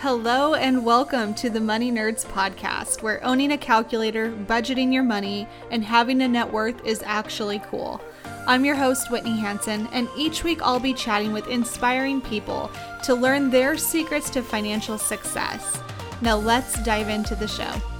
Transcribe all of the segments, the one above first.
Hello and welcome to the Money Nerds podcast, where owning a calculator, budgeting your money, and having a net worth is actually cool. I'm your host, Whitney Hansen, and each week I'll be chatting with inspiring people to learn their secrets to financial success. Now let's dive into the show.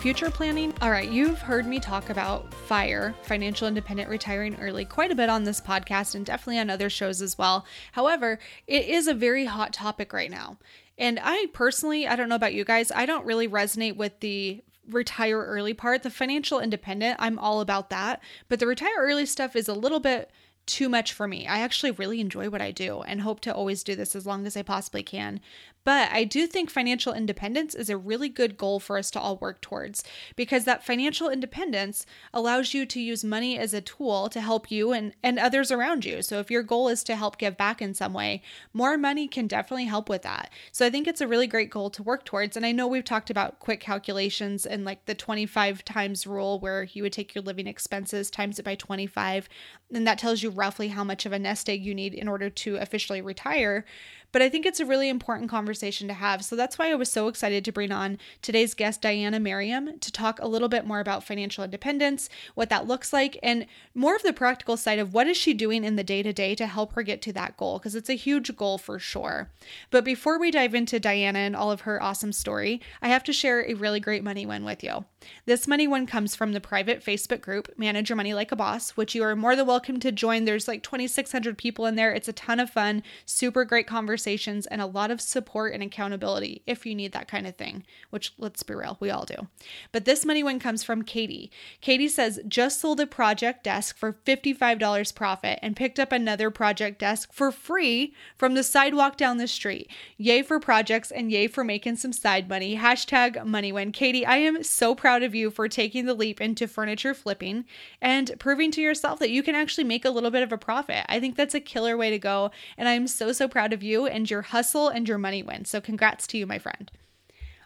Future planning. All right, you've heard me talk about FIRE, Financial Independent Retiring Early, quite a bit on this podcast and definitely on other shows as well. However, it is a very hot topic right now. And I personally, I don't know about you guys, I don't really resonate with the retire early part. The financial independent, I'm all about that. But the retire early stuff is a little bit too much for me. I actually really enjoy what I do and hope to always do this as long as I possibly can. But I do think financial independence is a really good goal for us to all work towards because that financial independence allows you to use money as a tool to help you and, and others around you. So if your goal is to help give back in some way, more money can definitely help with that. So I think it's a really great goal to work towards. And I know we've talked about quick calculations and like the 25 times rule where you would take your living expenses times it by 25 and that tells you roughly how much of a nest egg you need in order to officially retire. But I think it's a really important conversation to have. So that's why I was so excited to bring on today's guest, Diania Merriam, to talk a little bit more about financial independence, what that looks like, and more of the practical side of what is she doing in the day to day to help her get to that goal, because it's a huge goal for sure. But before we dive into Diania and all of her awesome story, I have to share a really great money win with you. This money win comes from the private Facebook group, Manage Your Money Like a Boss, which you are more than welcome to join. There's like 2,600 people in there. It's a ton of fun, super great conversation conversations and a lot of support and accountability if you need that kind of thing, which let's be real, we all do. But this money win comes from Katie. Katie says, just sold a project desk for $55 profit and picked up another project desk for free from the sidewalk down the street. Yay for projects and yay for making some side money. Hashtag money win. Katie, I am so proud of you for taking the leap into furniture flipping and proving to yourself that you can actually make a little bit of a profit. I think that's a killer way to go. And I'm so, so proud of you and your hustle and your money win. So, congrats to you, my friend.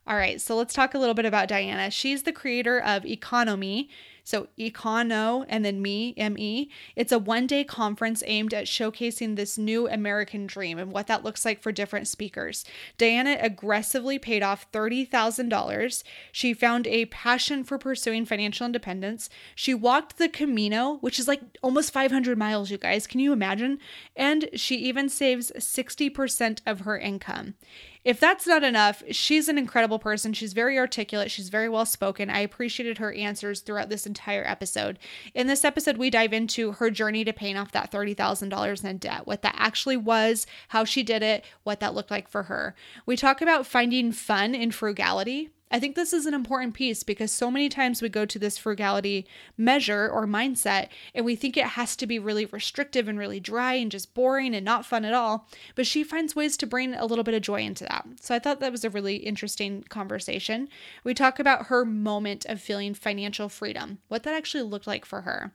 All right, so let's talk a little bit about Diania. She's the creator of EconoMe. So, Econo and then Me, ME. It's a one day conference aimed at showcasing this new American dream and what that looks like for different speakers. Diania aggressively paid off $30,000. She found a passion for pursuing financial independence. She walked the Camino, which is like almost 500 miles, you guys. Can you imagine? And she even saves 60% of her income. If that's not enough, she's an incredible person. She's very articulate, she's very well spoken. I appreciated her answers throughout this entire episode. In this episode, we dive into her journey to paying off that $30,000 in debt, what that actually was, how she did it, what that looked like for her. We talk about finding fun in frugality. I think this is an important piece because so many times we go to this frugality measure or mindset and we think it has to be really restrictive and really dry and just boring and not fun at all. But she finds ways to bring a little bit of joy into that. So I thought that was a really interesting conversation. We talk about her moment of feeling financial freedom, what that actually looked like for her.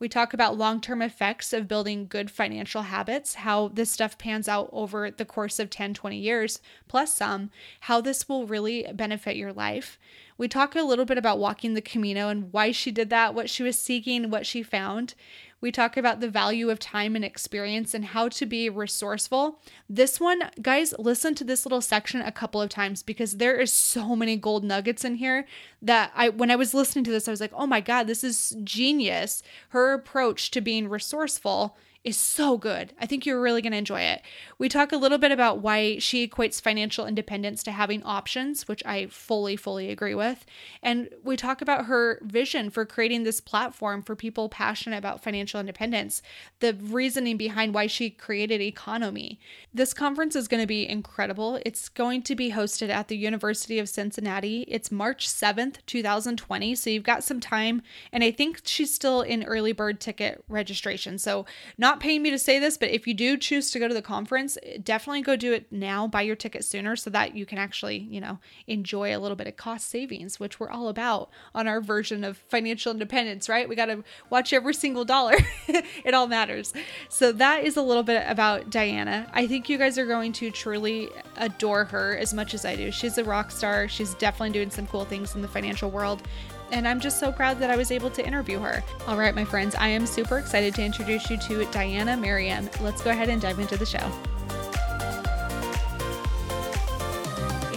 We talk about long term effects of building good financial habits, how this stuff pans out over the course of 10, 20 years, plus some, how this will really benefit your life. We talk a little bit about walking the Camino and why she did that, what she was seeking, what she found. We talk about the value of time and experience and how to be resourceful. This one, guys, listen to this little section a couple of times because there is so many gold nuggets in here that I when I was listening to this I was like, "Oh my god, this is genius." Her approach to being resourceful is so good. I think you're really going to enjoy it. We talk a little bit about why she equates financial independence to having options, which I fully, fully agree with. And we talk about her vision for creating this platform for people passionate about financial independence, the reasoning behind why she created EconoMe. This conference is going to be incredible. It's going to be hosted at the University of Cincinnati. It's March 7th, 2020. So you've got some time. And I think she's still in early bird ticket registration. So not paying me to say this, but if you do choose to go to the conference, definitely go do it now. Buy your ticket sooner so that you can actually, you know, enjoy a little bit of cost savings, which we're all about on our version of financial independence, right? We got to watch every single dollar. it all matters. So that is a little bit about Diania. I think you guys are going to truly adore her as much as I do. She's a rock star. She's definitely doing some cool things in the financial world and I'm just so proud that I was able to interview her. All right, my friends, I am super excited to introduce you to Diania Merriam. Let's go ahead and dive into the show.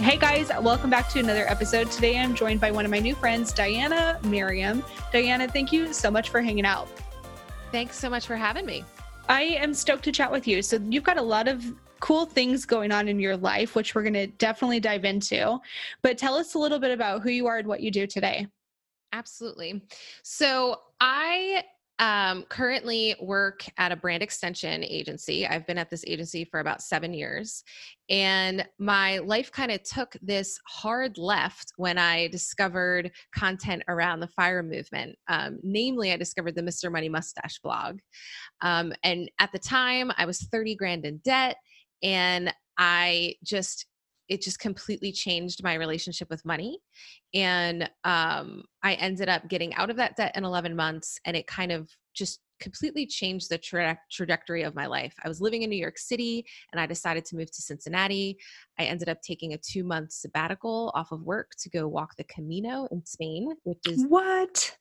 Hey guys, welcome back to another episode. Today I'm joined by one of my new friends, Diania Merriam. Diania, thank you so much for hanging out. Thanks so much for having me. I am stoked to chat with you. So, you've got a lot of cool things going on in your life, which we're going to definitely dive into. But tell us a little bit about who you are and what you do today. Absolutely. So I um, currently work at a brand extension agency. I've been at this agency for about seven years. And my life kind of took this hard left when I discovered content around the fire movement. Um, namely, I discovered the Mr. Money Mustache blog. Um, and at the time, I was 30 grand in debt. And I just it just completely changed my relationship with money and um, i ended up getting out of that debt in 11 months and it kind of just completely changed the tra- trajectory of my life. I was living in New York City and I decided to move to Cincinnati. I ended up taking a two month sabbatical off of work to go walk the Camino in Spain, which is what?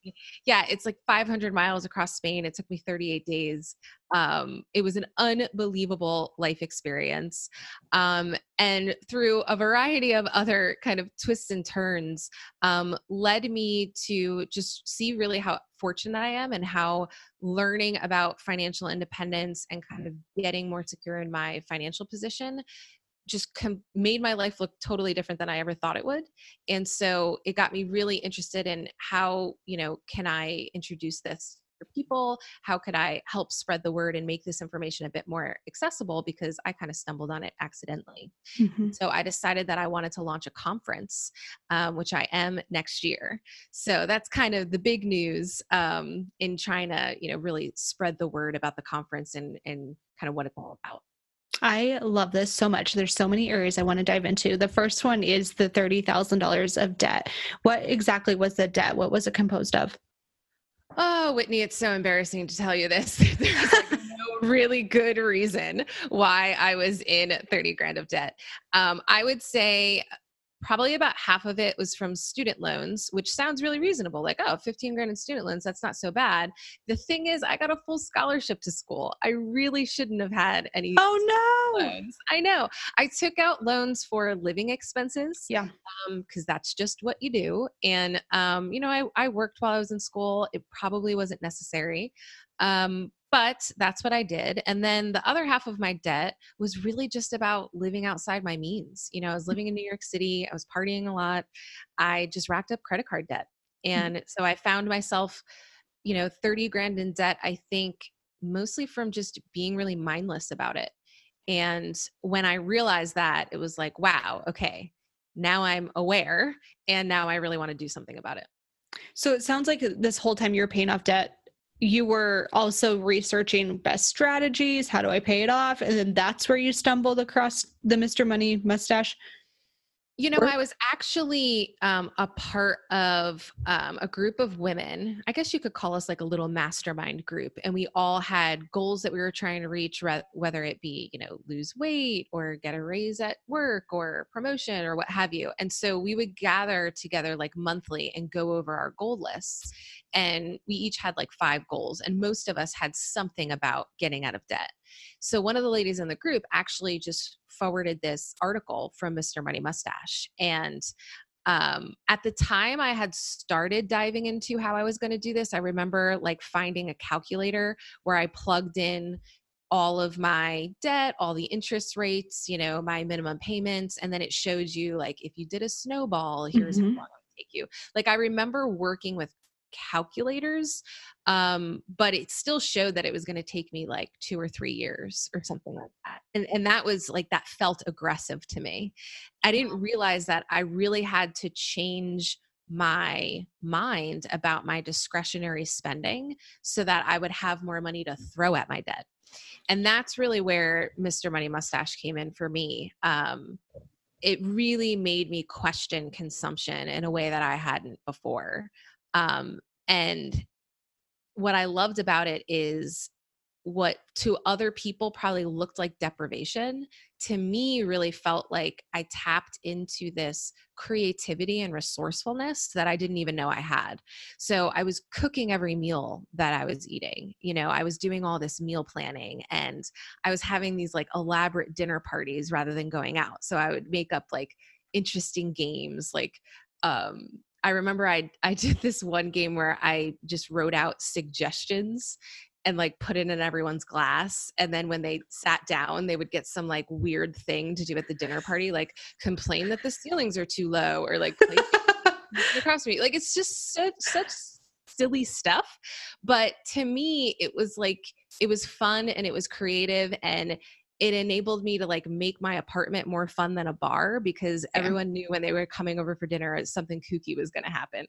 Yeah, it's like 500 miles across Spain. It took me 38 days. Um, it was an unbelievable life experience. Um, and through a variety of other kind of twists and turns, um, led me to just see really how fortunate I am and how learning about financial independence and kind of getting more secure in my financial position just com- made my life look totally different than I ever thought it would. And so it got me really interested in how, you know, can I introduce this people? How could I help spread the word and make this information a bit more accessible? Because I kind of stumbled on it accidentally. Mm-hmm. So I decided that I wanted to launch a conference, um, which I am next year. So that's kind of the big news um, in trying to, you know, really spread the word about the conference and and kind of what it's all about. I love this so much. There's so many areas I want to dive into. The first one is the $30,000 of debt. What exactly was the debt? What was it composed of? Oh, Whitney, it's so embarrassing to tell you this. There's like no really good reason why I was in 30 grand of debt. Um, I would say probably about half of it was from student loans, which sounds really reasonable. Like, oh, 15 grand in student loans, that's not so bad. The thing is, I got a full scholarship to school. I really shouldn't have had any. Oh, no. Loans. I know. I took out loans for living expenses. Yeah. Because um, that's just what you do. And, um, you know, I, I worked while I was in school. It probably wasn't necessary. Um, but that's what I did. And then the other half of my debt was really just about living outside my means. You know, I was living in New York City, I was partying a lot. I just racked up credit card debt. Mm. And so I found myself, you know, 30 grand in debt, I think mostly from just being really mindless about it. And when I realized that, it was like, wow, okay, now I'm aware and now I really want to do something about it. So it sounds like this whole time you're paying off debt, you were also researching best strategies. How do I pay it off? And then that's where you stumbled across the Mr. Money mustache. You know, I was actually um, a part of um, a group of women. I guess you could call us like a little mastermind group. And we all had goals that we were trying to reach, whether it be, you know, lose weight or get a raise at work or promotion or what have you. And so we would gather together like monthly and go over our goal lists. And we each had like five goals. And most of us had something about getting out of debt. So one of the ladies in the group actually just forwarded this article from Mr. Money Mustache. And um, at the time I had started diving into how I was going to do this, I remember like finding a calculator where I plugged in all of my debt, all the interest rates, you know, my minimum payments, and then it shows you like if you did a snowball, here's mm-hmm. how long it would take you. Like I remember working with calculators um, but it still showed that it was going to take me like two or three years or something like that and, and that was like that felt aggressive to me i didn't realize that i really had to change my mind about my discretionary spending so that i would have more money to throw at my debt And that's really where Mr. Money Mustache came in for me. Um, it really made me question consumption in a way that I hadn't before. Um, and what I loved about it is what to other people probably looked like deprivation to me really felt like I tapped into this creativity and resourcefulness that I didn't even know I had. So I was cooking every meal that I was eating. You know, I was doing all this meal planning and I was having these like elaborate dinner parties rather than going out. So I would make up like interesting games like um I remember I I did this one game where I just wrote out suggestions and like put it in everyone's glass and then when they sat down they would get some like weird thing to do at the dinner party like complain that the ceilings are too low or like play across me like it's just such such silly stuff but to me it was like it was fun and it was creative and it enabled me to like make my apartment more fun than a bar because yeah. everyone knew when they were coming over for dinner something kooky was going to happen.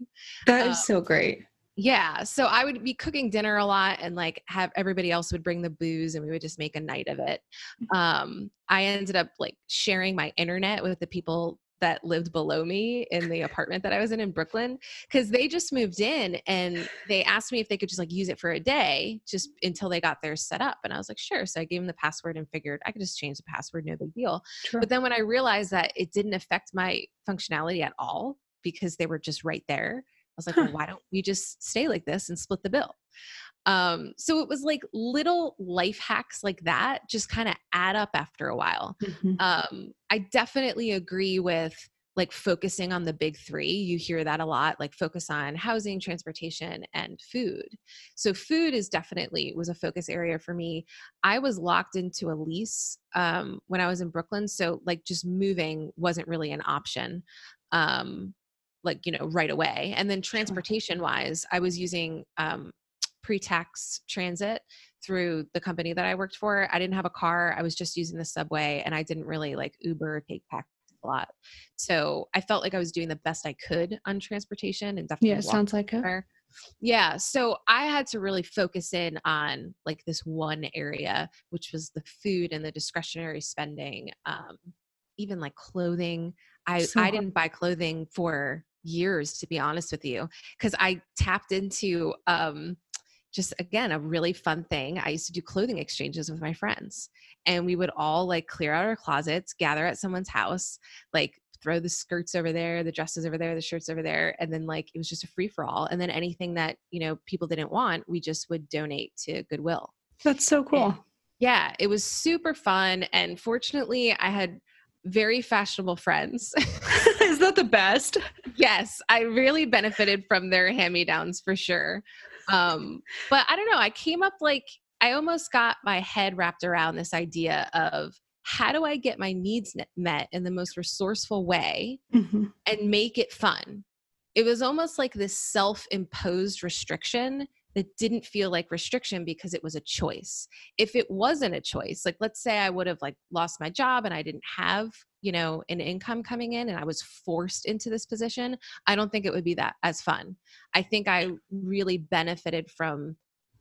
That is um, so great. Yeah. So I would be cooking dinner a lot and like have everybody else would bring the booze and we would just make a night of it. Um, I ended up like sharing my internet with the people that lived below me in the apartment that I was in in Brooklyn because they just moved in and they asked me if they could just like use it for a day just until they got theirs set up. And I was like, sure. So I gave them the password and figured I could just change the password, no big deal. But then when I realized that it didn't affect my functionality at all because they were just right there, I was like, huh. well, why don't we just stay like this and split the bill? Um, so it was like little life hacks like that just kind of add up after a while. Mm-hmm. Um, I definitely agree with like focusing on the big three. You hear that a lot, like focus on housing, transportation, and food. So food is definitely was a focus area for me. I was locked into a lease um, when I was in Brooklyn, so like just moving wasn't really an option. Um, like you know right away and then transportation wise i was using um, pre-tax transit through the company that I worked for. I didn't have a car. I was just using the subway and I didn't really like Uber take taxi a lot. So I felt like I was doing the best I could on transportation and definitely Yeah, sounds like it. Yeah. So I had to really focus in on like this one area, which was the food and the discretionary spending. Um, even like clothing. I, so I didn't buy clothing for years to be honest with you because i tapped into um just again a really fun thing i used to do clothing exchanges with my friends and we would all like clear out our closets gather at someone's house like throw the skirts over there the dresses over there the shirts over there and then like it was just a free for all and then anything that you know people didn't want we just would donate to goodwill that's so cool and yeah it was super fun and fortunately i had very fashionable friends. Is that the best? yes, I really benefited from their hand me downs for sure. Um, but I don't know, I came up like I almost got my head wrapped around this idea of how do I get my needs met in the most resourceful way mm-hmm. and make it fun? It was almost like this self imposed restriction that didn't feel like restriction because it was a choice. If it wasn't a choice, like let's say I would have like lost my job and I didn't have, you know, an income coming in and I was forced into this position, I don't think it would be that as fun. I think I really benefited from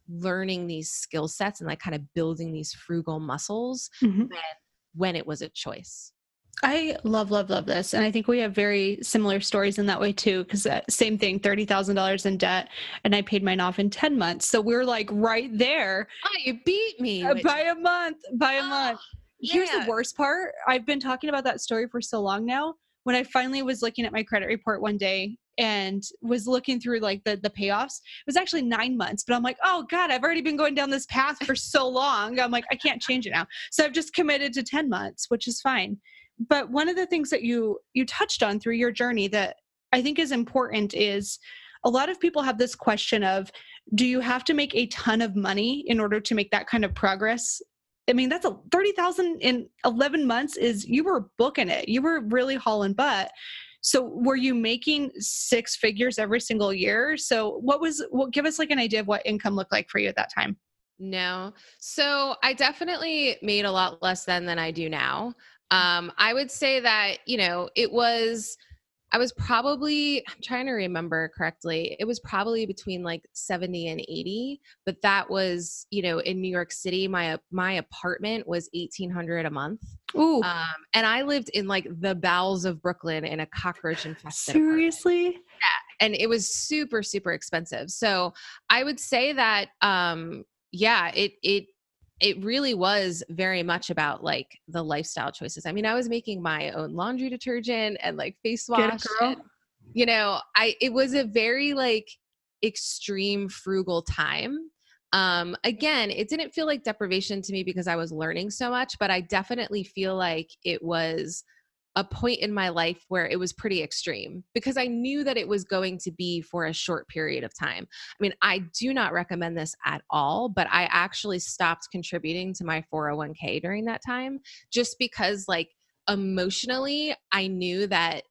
learning these skill sets and like kind of building these frugal muscles mm-hmm. when, when it was a choice. I love, love, love this. And I think we have very similar stories in that way too. Cause uh, same thing, $30,000 in debt and I paid mine off in 10 months. So we're like right there. Oh, you beat me. Uh, by a month, by a oh, month. Here's yeah. the worst part. I've been talking about that story for so long now. When I finally was looking at my credit report one day and was looking through like the the payoffs it was actually nine months but i'm like oh god i've already been going down this path for so long i'm like i can't change it now so i've just committed to 10 months which is fine but one of the things that you you touched on through your journey that i think is important is a lot of people have this question of do you have to make a ton of money in order to make that kind of progress i mean that's a 30000 in 11 months is you were booking it you were really hauling butt so were you making six figures every single year so what was what give us like an idea of what income looked like for you at that time no. So I definitely made a lot less then than I do now. Um, I would say that, you know, it was I was probably, I'm trying to remember correctly, it was probably between like 70 and 80, but that was, you know, in New York City, my, my apartment was 1800 a month. Ooh. Um, and I lived in like the bowels of Brooklyn in a cockroach infested. Seriously? Apartment. Yeah. And it was super, super expensive. So I would say that, um, yeah, it, it, it really was very much about like the lifestyle choices. I mean, I was making my own laundry detergent and like face wash. And, you know, I it was a very like extreme frugal time. Um again, it didn't feel like deprivation to me because I was learning so much, but I definitely feel like it was a point in my life where it was pretty extreme because I knew that it was going to be for a short period of time. I mean, I do not recommend this at all, but I actually stopped contributing to my 401k during that time just because, like, emotionally, I knew that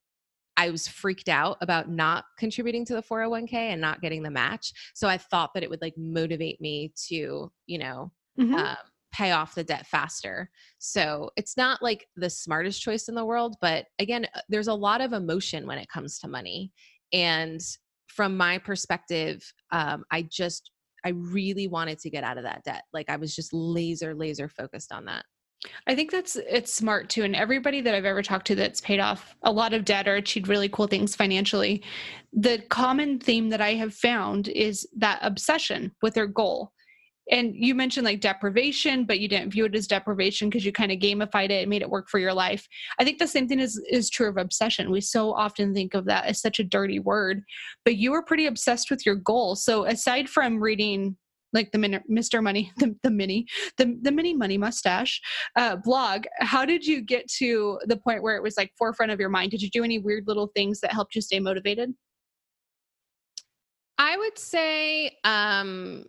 I was freaked out about not contributing to the 401k and not getting the match. So I thought that it would like motivate me to, you know, mm-hmm. um, pay off the debt faster. So it's not like the smartest choice in the world, but again, uh, there's a lot of emotion when it comes to money. And from my perspective, um, I just, I really wanted to get out of that debt. Like I was just laser, laser focused on that. I think that's it's smart too. And everybody that I've ever talked to that's paid off a lot of debt or achieved really cool things financially, the common theme that I have found is that obsession with their goal and you mentioned like deprivation but you didn't view it as deprivation because you kind of gamified it and made it work for your life i think the same thing is is true of obsession we so often think of that as such a dirty word but you were pretty obsessed with your goal so aside from reading like the Mr. Money, the, the mini, the, the mini money mustache uh, blog. How did you get to the point where it was like forefront of your mind? Did you do any weird little things that helped you stay motivated? I would say um,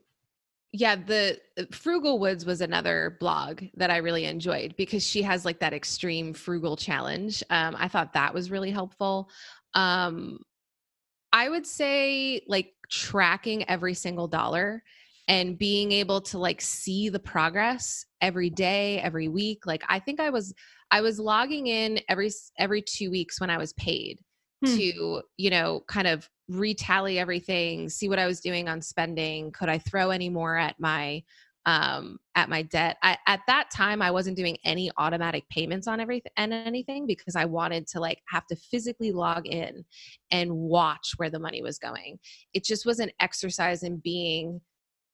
yeah the uh, Frugalwoods was another blog that i really enjoyed because she has like that extreme frugal challenge um, i thought that was really helpful. Um, i would say like tracking every single dollar and being able to like see the progress every day every week like i think i was i was logging in every every two weeks when i was paid hmm. to you know kind of retally everything, see what I was doing on spending. Could I throw any more at my um at my debt I, at that time i wasn't doing any automatic payments on everything and anything because i wanted to like have to physically log in and watch where the money was going it just was an exercise in being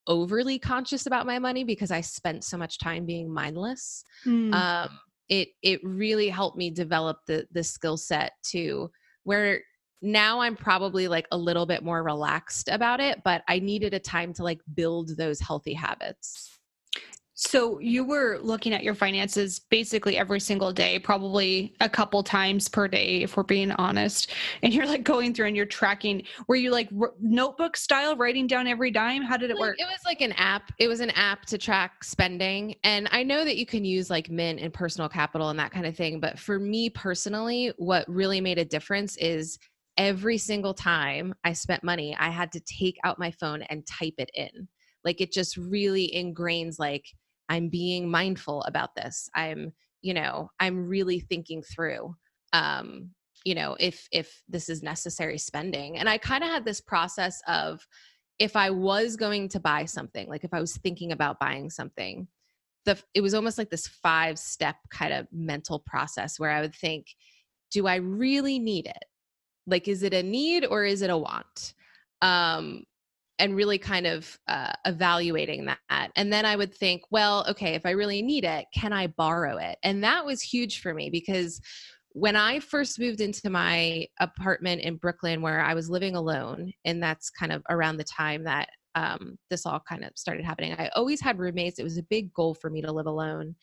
overly conscious about my money because i spent so much time being mindless mm. um it it really helped me develop the the skill set to where now I'm probably like a little bit more relaxed about it, but I needed a time to like build those healthy habits. So you were looking at your finances basically every single day, probably a couple times per day, if we're being honest. And you're like going through and you're tracking. Were you like r- notebook style, writing down every dime? How did it work? It was like an app. It was an app to track spending. And I know that you can use like Mint and Personal Capital and that kind of thing. But for me personally, what really made a difference is every single time I spent money, I had to take out my phone and type it in. Like it just really ingrains like I'm being mindful about this. I'm, you know, I'm really thinking through um, you know, if if this is necessary spending. And I kind of had this process of if I was going to buy something, like if I was thinking about buying something, the it was almost like this five step kind of mental process where I would think, do I really need it? like is it a need or is it a want um and really kind of uh, evaluating that. And then i would think well okay if i really need it can i borrow it? And that was huge for me because when i first moved into my apartment in brooklyn where i was living alone and that's kind of around the time that um, this all kind of started happening i always had roommates. It was a big goal for me to live alone.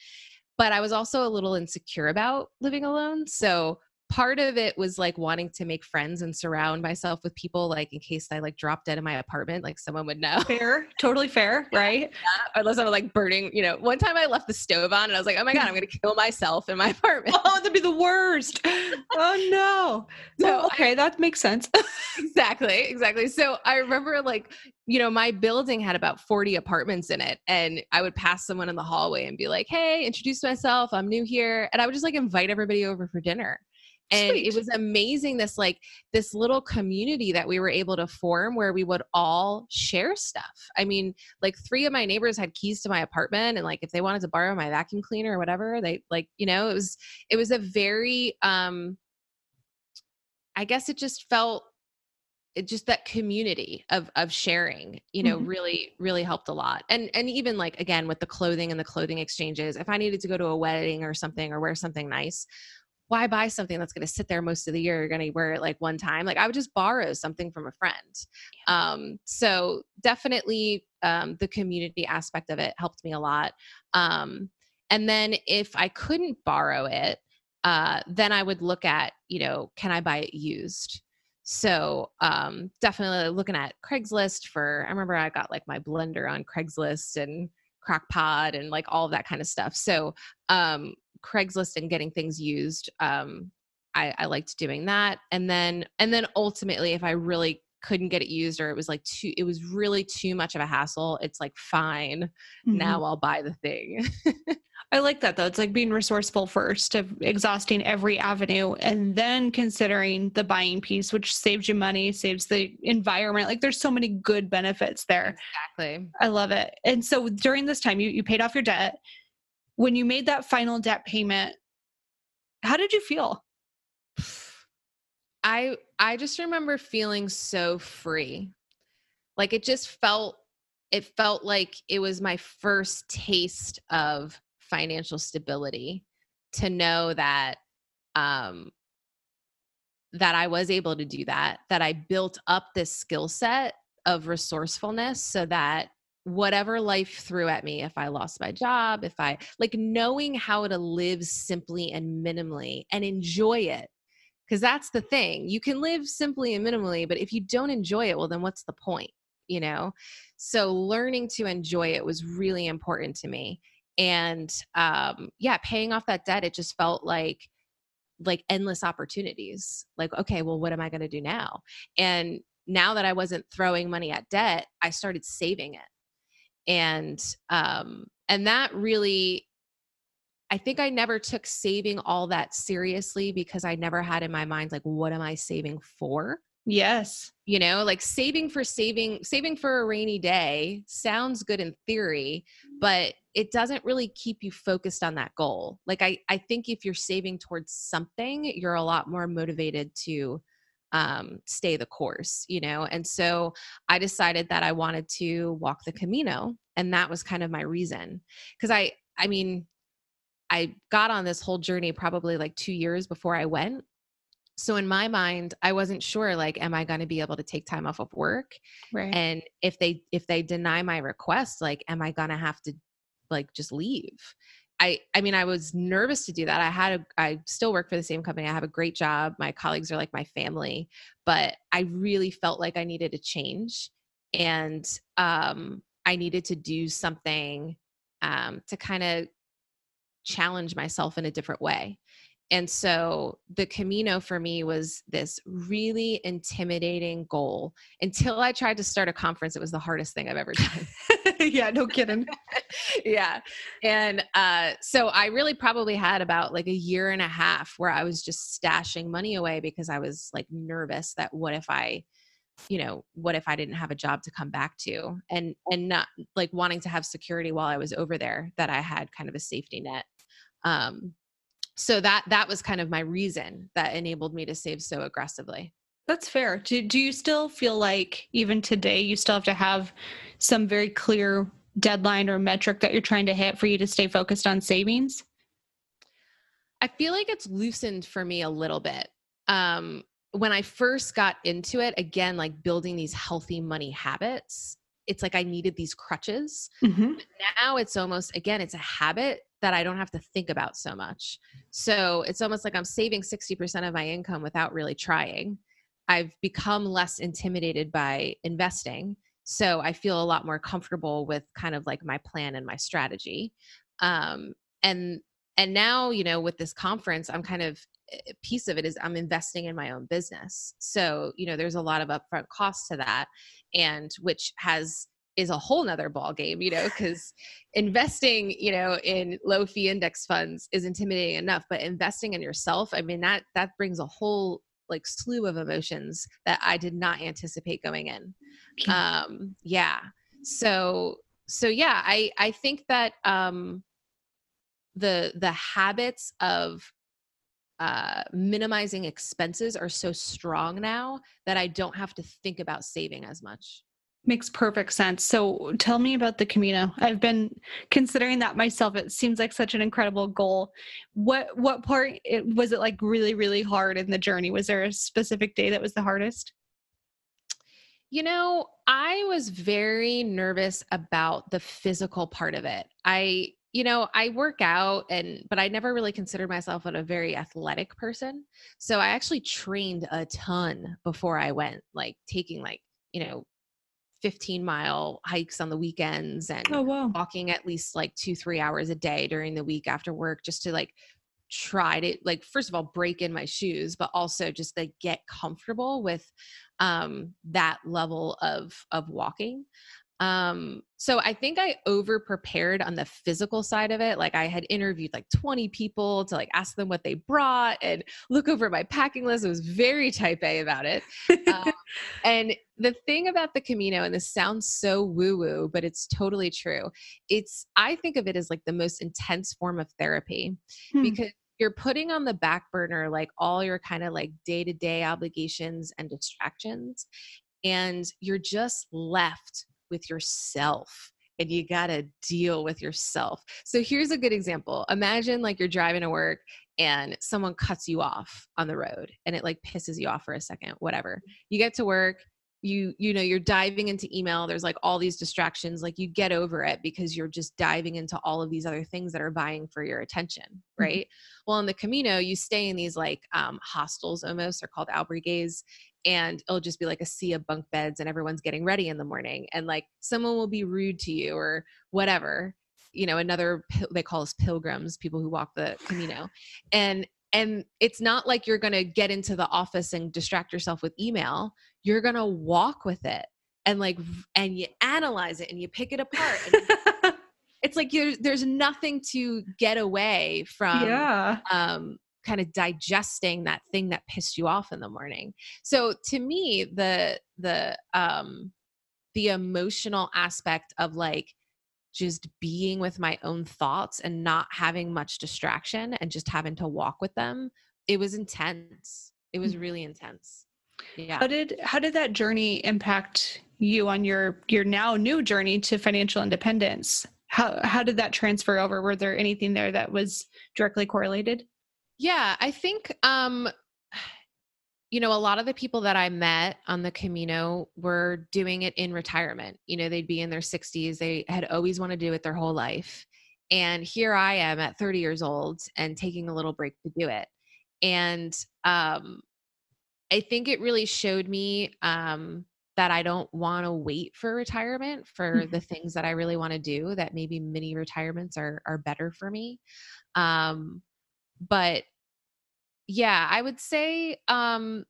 But i was also a little insecure about living alone. So part of it was like wanting to make friends and surround myself with people like in case I like dropped dead in my apartment, like someone would know. Fair, totally fair, right? Yeah. Unless I'm like burning, you know. One time I left the stove on and I was like, oh my God, I'm gonna kill myself in my apartment. Oh, that'd be the worst. oh no. So okay, I, that makes sense. exactly, exactly. So I remember like, you know, my building had about 40 apartments in it. And I would pass someone in the hallway and be like, hey, introduce myself. I'm new here. And I would just like invite everybody over for dinner and Sweet. it was amazing this like this little community that we were able to form where we would all share stuff i mean like three of my neighbors had keys to my apartment and like if they wanted to borrow my vacuum cleaner or whatever they like you know it was it was a very um i guess it just felt it just that community of of sharing you know Mhm. really really helped a lot and and even like again with the clothing and the clothing exchanges if i needed to go to a wedding or something or wear something nice why buy something that's going to sit there most of the year? You're going to wear it like one time? Like i would just borrow something from a friend. Um so definitely um the community aspect of it helped me a lot. Um and then if i couldn't borrow it uh then i would look at you know can i buy it used? So um definitely looking at craigslist for i remember i got like my blender on craigslist and crockpot and like all of that kind of stuff. So um craigslist and getting things used um I, I liked doing that and then and then ultimately if i really couldn't get it used or it was like too it was really too much of a hassle it's like fine Mhm. now i'll buy the thing I like that though. It's like being resourceful first, of exhausting every avenue, and then considering the buying piece, which saves you money, saves the environment. Like there's so many good benefits there. exactly I love it. And so during this time, you you paid off your debt. When you made that final debt payment, how did you feel? I I just remember feeling so free. Like it just felt it felt like it was my first taste of financial stability to know that um that I was able to do that, that I built up this skill set of resourcefulness so that whatever life threw at me, if I lost my job, if I like knowing how to live simply and minimally and enjoy it. Because that's the thing. You can live simply and minimally, but if you don't enjoy it, well, then what's the point? You know? So learning to enjoy it was really important to me. And um, yeah, paying off that debt, it just felt like like endless opportunities. Like, okay, well, what am I going to do now? And now that I wasn't throwing money at debt, I started saving it. And um and that really I think I never took saving all that seriously because I never had in my mind like what am I saving for? Yes. You know, like saving for saving saving for a rainy day sounds good in theory, but it doesn't really keep you focused on that goal. Like I I think if you're saving towards something, you're a lot more motivated to um, stay the course, you know? And so I decided that I wanted to walk the Camino. And that was kind of my reason. Cause I, I mean, I got on this whole journey probably like two years before I went. So in my mind, I wasn't sure like, am I going to be able to take time off of work? Right. And if they, if they deny my request, like, am I going to have to like just leave? I I mean I was nervous to do that. I had a I still work for the same company. I have a great job. My colleagues are like my family, but I really felt like I needed a change and um I needed to do something um to kind of challenge myself in a different way. And so the Camino for me was this really intimidating goal. Until I tried to start a conference, it was the hardest thing I've ever done. yeah, no kidding. yeah. And uh, so I really probably had about like a year and a half where I was just stashing money away because I was like nervous that what if I, you know, what if I didn't have a job to come back to and and not like wanting to have security while I was over there that I had kind of a safety net. Um so that that was kind of my reason that enabled me to save so aggressively. That's fair. Do, do you still feel like even today you still have to have some very clear deadline or metric that you're trying to hit for you to stay focused on savings? I feel like it's loosened for me a little bit. Um, when I first got into it, again, like building these healthy money habits, it's like I needed these crutches. Mm-hmm. Now it's almost, again, it's a habit that I don't have to think about so much. So it's almost like I'm saving 60% of my income without really trying. I've become less intimidated by investing. So I feel a lot more comfortable with kind of like my plan and my strategy. Um, and and now you know with this conference i'm kind of a piece of it is i'm investing in my own business so you know there's a lot of upfront costs to that and which has is a whole nother ball game, you know, because investing, you know, in low fee index funds is intimidating enough, but investing in yourself, I mean, that that brings a whole like slew of emotions that I did not anticipate going in. Um, yeah. So so yeah, I I think that um the the habits of uh, minimizing expenses are so strong now that I don't have to think about saving as much. Makes perfect sense. So tell me about the Camino. I've been considering that myself. It seems like such an incredible goal. What what part it, was it like really really hard in the journey? Was there a specific day that was the hardest? You know, I was very nervous about the physical part of it. I you know, I work out and but I never really considered myself a very athletic person. So I actually trained a ton before I went, like taking like, you know, 15 mile hikes on the weekends and oh, wow. walking at least like 2-3 hours a day during the week after work just to like try to like first of all break in my shoes but also just like get comfortable with um that level of of walking um so i think i over prepared on the physical side of it like i had interviewed like 20 people to like ask them what they brought and look over my packing list it was very type a about it um, and the thing about the camino and this sounds so woo woo but it's totally true it's i think of it as like the most intense form of therapy hmm. because you're putting on the back burner like all your kind of like day to day obligations and distractions and you're just left with yourself and you got to deal with yourself. So here's a good example. Imagine like you're driving to work and someone cuts you off on the road and it like pisses you off for a second, whatever. You get to work, you you know you're diving into email there's like all these distractions like you get over it because you're just diving into all of these other things that are vying for your attention mm-hmm. right mm-hmm. well in the camino you stay in these like um, hostels almost they're called albergues and it'll just be like a sea of bunk beds and everyone's getting ready in the morning and like someone will be rude to you or whatever you know another they call us pilgrims people who walk the camino and and it's not like you're going to get into the office and distract yourself with email you're going to walk with it and like and you analyze it and you pick it apart it's like there's nothing to get away from yeah. um kind of digesting that thing that pissed you off in the morning. So to me, the the um the emotional aspect of like just being with my own thoughts and not having much distraction and just having to walk with them, it was intense. It was mm. really intense. Yeah. How did how did that journey impact you on your your now new journey to financial independence? How how did that transfer over? Were there anything there that was directly correlated? Yeah, I think um you know, a lot of the people that I met on the Camino were doing it in retirement. You know, they'd be in their 60s. They had always wanted to do it their whole life. And here I am at 30 years old and taking a little break to do it. And um I think it really showed me um that I don't want to wait for retirement for mm-hmm. the things that I really want to do that maybe mini retirements are are better for me. Um but yeah i would say um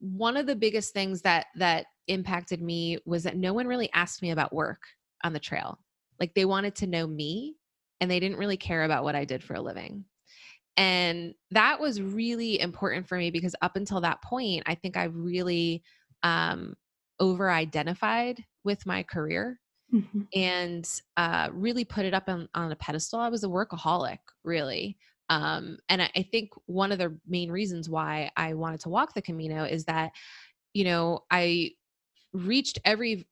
one of the biggest things that that impacted me was that no one really asked me about work on the trail like they wanted to know me and they didn't really care about what i did for a living and that was really important for me because up until that point i think i really um over identified with my career mm-hmm. and uh, really put it up on, on a pedestal. I was a workaholic, really. Um, and I, I think one of the main reasons why I wanted to walk the Camino is that, you know, I reached every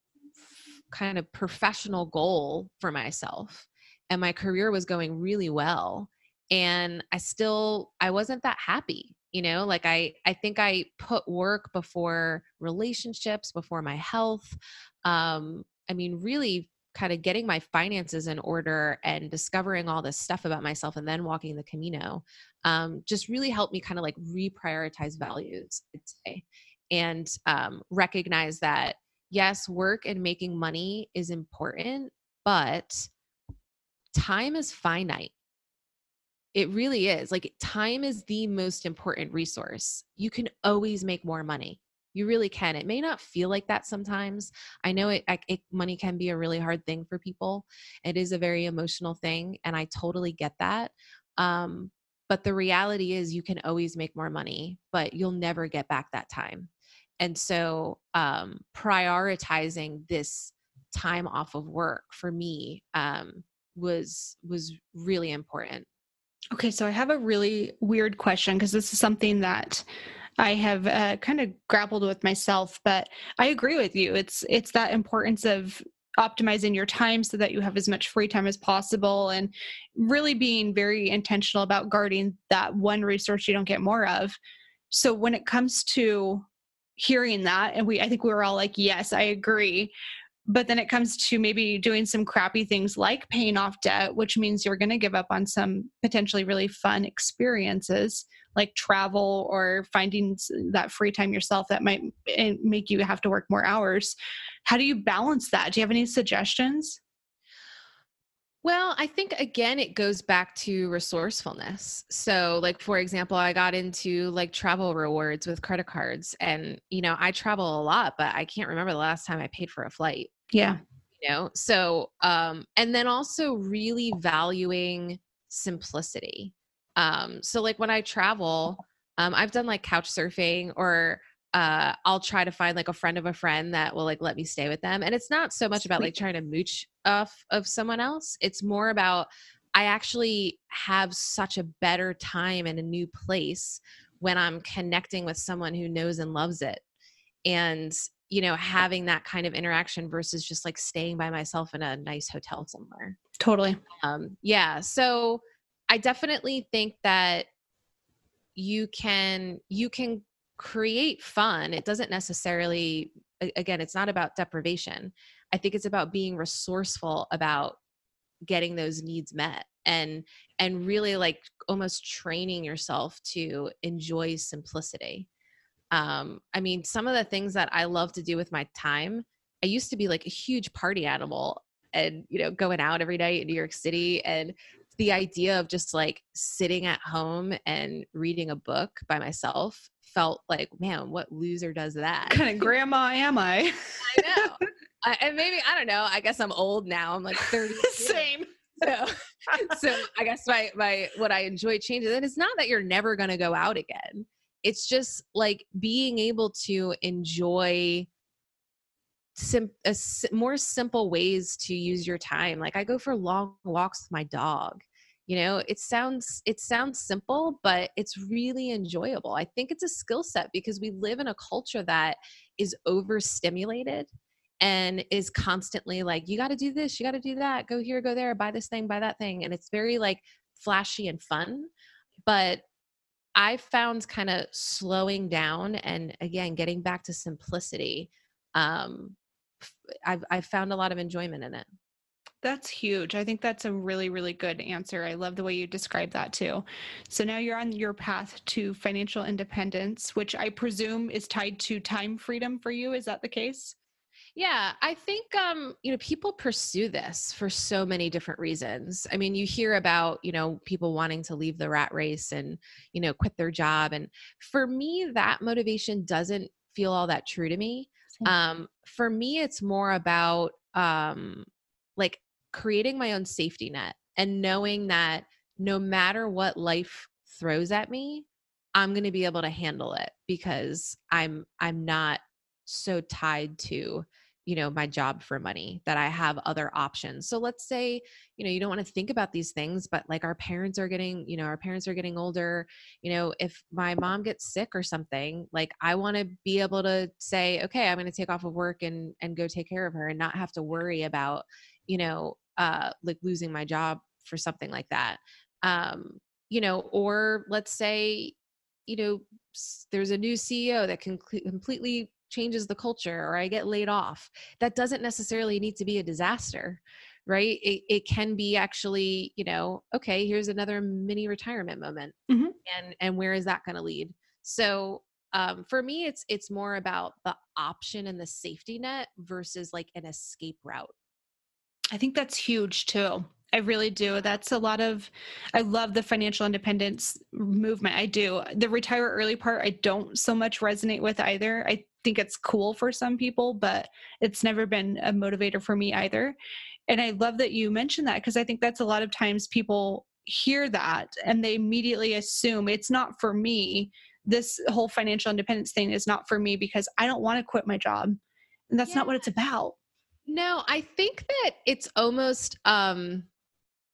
kind of professional goal for myself and my career was going really well and i still i wasn't that happy you know? Like i i think i put work before relationships before my health um i mean really kind of getting my finances in order and discovering all this stuff about myself and then walking the Camino um, just really helped me kind of like reprioritize values, I'd say, and um, recognize that yes, work and making money is important, but time is finite. It really is. Like, time is the most important resource. You can always make more money. You really can. It may not feel like that sometimes. I know it, it money can be a really hard thing for people. It is a very emotional thing, and I totally get that. Um, but the reality is, you can always make more money, but you'll never get back that time. And so, um, prioritizing this time off of work for me um, was was really important. Okay, so I have a really weird question because this is something that I have uh, kind of grappled with myself, but I agree with you. It's it's that importance of optimizing your time so that you have as much free time as possible and really being very intentional about guarding that one resource you don't get more of. So when it comes to hearing that and we I think we were all like yes, I agree but then it comes to maybe doing some crappy things like paying off debt which means you're going to give up on some potentially really fun experiences like travel or finding that free time yourself that might eh, make you have to work more hours how do you balance that do you have any suggestions well, I think again, it goes back to resourcefulness. So, like, for example, I got into like travel rewards with credit cards, and you know, I travel a lot, but I can't remember the last time I paid for a flight. Yeah. You know, so, um, and then also really valuing simplicity. Um, so, like, when I travel, um, I've done like couch surfing or uh, I'll try to find like a friend of a friend that will like let me stay with them. And it's not so much about like trying to mooch off of someone else. It's more about I actually have such a better time in a new place when I'm connecting with someone who knows and loves it. And you know, having that kind of interaction versus just like staying by myself in a nice hotel somewhere. Totally. Um, yeah. So I definitely think that you can you can create fun. It doesn't necessarily again it's not about deprivation. I think it's about being resourceful about getting those needs met and and really like almost training yourself to enjoy simplicity. Um i mean some of the things that i love to do with my time i used to be like a huge party animal and you know going out every night in new york city and the idea of just like sitting at home and reading a book by myself felt like, man, what loser does that? kind of grandma am I? I know. I, and maybe I don't know. I guess I'm old now. I'm like 30. Same. So, so I guess my my what I enjoy changes. And it's not that you're never going to go out again. It's just like being able to enjoy sim- a, more simple ways to use your time. Like I go for long walks with my dog you know it sounds it sounds simple but it's really enjoyable i think it's a skill set because we live in a culture that is overstimulated and is constantly like you got to do this you got to do that go here go there buy this thing buy that thing and it's very like flashy and fun but i found kind of slowing down and again getting back to simplicity um I've, I've found a lot of enjoyment in it that's huge. I think that's a really, really good answer. I love the way you describe that too. So now you're on your path to financial independence, which I presume is tied to time freedom for you. Is that the case? Yeah, I think um, you know people pursue this for so many different reasons. I mean, you hear about you know people wanting to leave the rat race and you know quit their job, and for me, that motivation doesn't feel all that true to me. Um, for me, it's more about um, like creating my own safety net and knowing that no matter what life throws at me, I'm going to be able to handle it because I'm I'm not so tied to you know my job for money that i have other options so let's say you know you don't want to think about these things but like our parents are getting you know our parents are getting older you know if my mom gets sick or something like i want to be able to say okay i'm going to take off of work and and go take care of her and not have to worry about you know uh, like losing my job for something like that. Um, you know, or let's say, you know, there's a new CEO that can completely changes the culture or I get laid off. That doesn't necessarily need to be a disaster, right? It, it can be actually, you know, okay, here's another mini retirement moment. Mm-hmm. And and where is that going to lead? So um, for me, it's it's more about the option and the safety net versus like an escape route. I think that's huge too. I really do. That's a lot of, I love the financial independence movement. I do. The retire early part, I don't so much resonate with either. I think it's cool for some people, but it's never been a motivator for me either. And I love that you mentioned that because I think that's a lot of times people hear that and they immediately assume it's not for me. This whole financial independence thing is not for me because I don't want to quit my job. And that's yeah. not what it's about. No, I think that it's almost um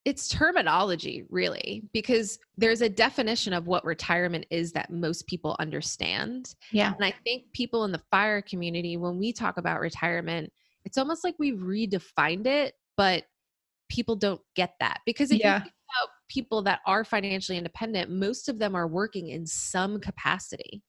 it's terminology really because there's a definition of what retirement is that most people understand. Yeah. And I think people in the fire community when we talk about retirement, it's almost like we've redefined it, but people don't get that because if yeah. you people that are financially independent, most of them are working in some capacity.